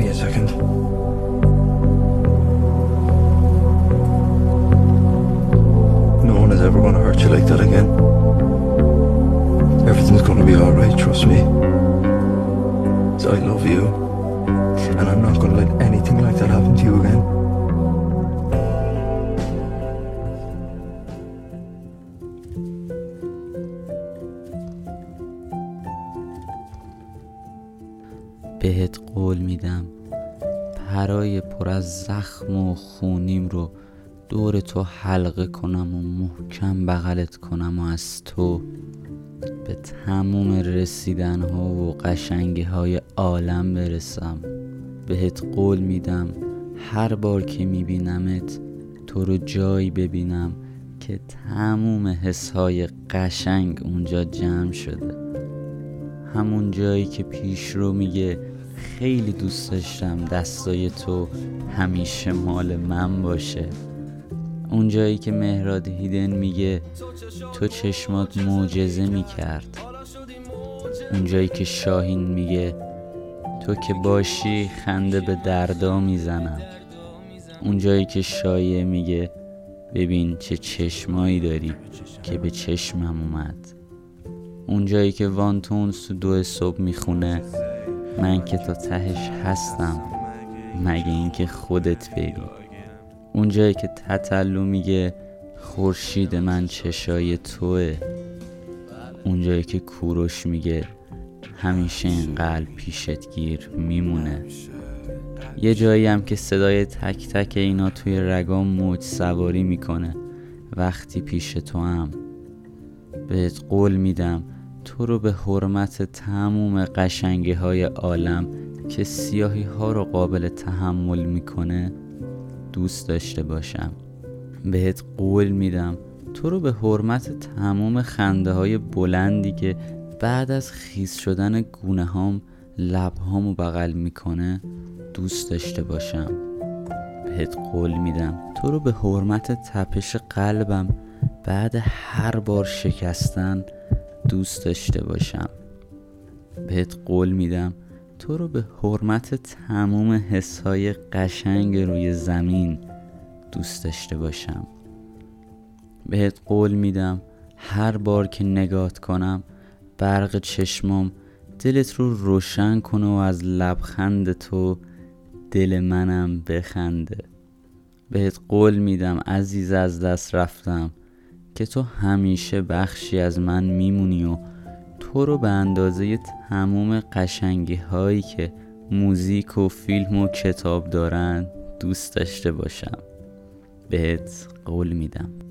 me a second. No one is ever going to hurt you like that again. Everything's going to be alright, trust me. 'Cause I love you. And I'm not going to let anything like that happen to you again. بهت قول میدم. پرای پر از زخم و خونیم رو دور تو حلقه کنم و محکم بغلت کنم و از تو به تموم رسیدن ها و قشنگی های عالم برسم. بهت قول میدم هر بار که میبینمت تو رو جایی ببینم که تموم حس های قشنگ اونجا جمع شده. همون جایی که پیش رو میگه خیلی دوست داشتم دستای تو همیشه مال من باشه. اون جایی که مهراد هیدن میگه تو چشمات معجزه می‌کرد. اون جایی که شاهین میگه تو که باشی خنده به دردا می‌زنم. اون جایی که شایعه میگه ببین چه چشمایی داری که به چشمم اومد. اون جایی که وانتونس تو دو صبح می‌خونه من که تا تهش هستم مگه اینکه خودت بری. اون جایی که تتلو میگه خورشید من چشای توه. اون جایی که کوروش میگه همیشه این قلب پیشت گیر میمونه. یه جایی هم که صدای تک تک اینا توی رگام موج سواری می‌کنه. وقتی پیش تو هم بهت قول میدم تو رو به حرمت تموم قشنگی های عالم که سیاهی ها رو قابل تحمل می‌کنه دوست داشته باشم. بهت قول میدم تو رو به حرمت تموم خنده های بلندی که بعد از خیز شدن گونه هام لب هامو بغل می‌کنه دوست داشته باشم. بهت قول میدم تو رو به حرمت تپش قلبم بعد هر بار شکستن دوست داشته باشم. بهت قول میدم تو رو به حرمت تموم حسهای قشنگ روی زمین دوست داشته باشم. بهت قول میدم هر بار که نگات کنم برق چشمام دلت رو روشن کنه و از لبخند تو دل منم بخنده. بهت قول میدم عزیز از دست رفتم. که تو همیشه بخشی از من میمونی و تو رو به اندازه تموم قشنگی هایی که موزیک و فیلم و کتاب دارن دوست داشته باشم. بهت قول میدم.